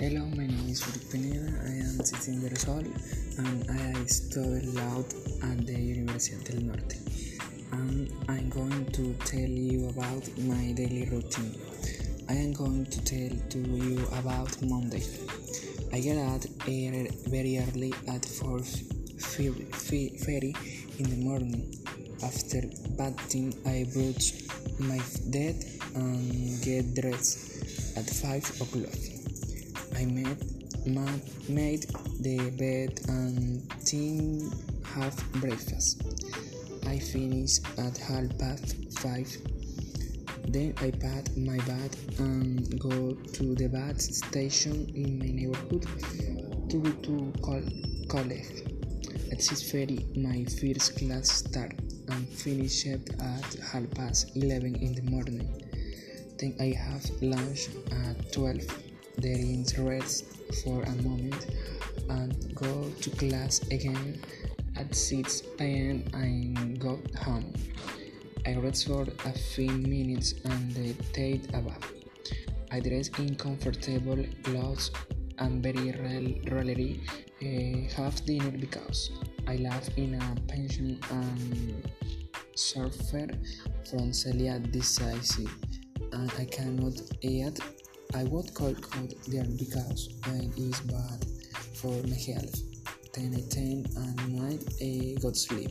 Hello, my name is Felipe Pineda. I am 16 years old and I study law at the Universidad del Norte. And I'm going to tell you about my daily routine. I am going to tell to you about Monday. I get out very early at 4:30 in the morning. After bathing, I brush my teeth and get dressed at 5 o'clock. I made, made the bed and then have breakfast. I finish at half past five. Then I pack my bag and go to the bus station in my neighborhood to go to college. At 6.30 my first class start and finish at half past 11 in the morning. Then I have lunch at 12 then rest for a moment and go to class again at 6 pm and go home. I rest for a few minutes and the take a bath. I dress in comfortable clothes and very rarely uh, have dinner because I live in a pension and suffer from celiac disease and I cannot eat I would call code there because it is bad for my health. Then I turn and night eh, a got sleep.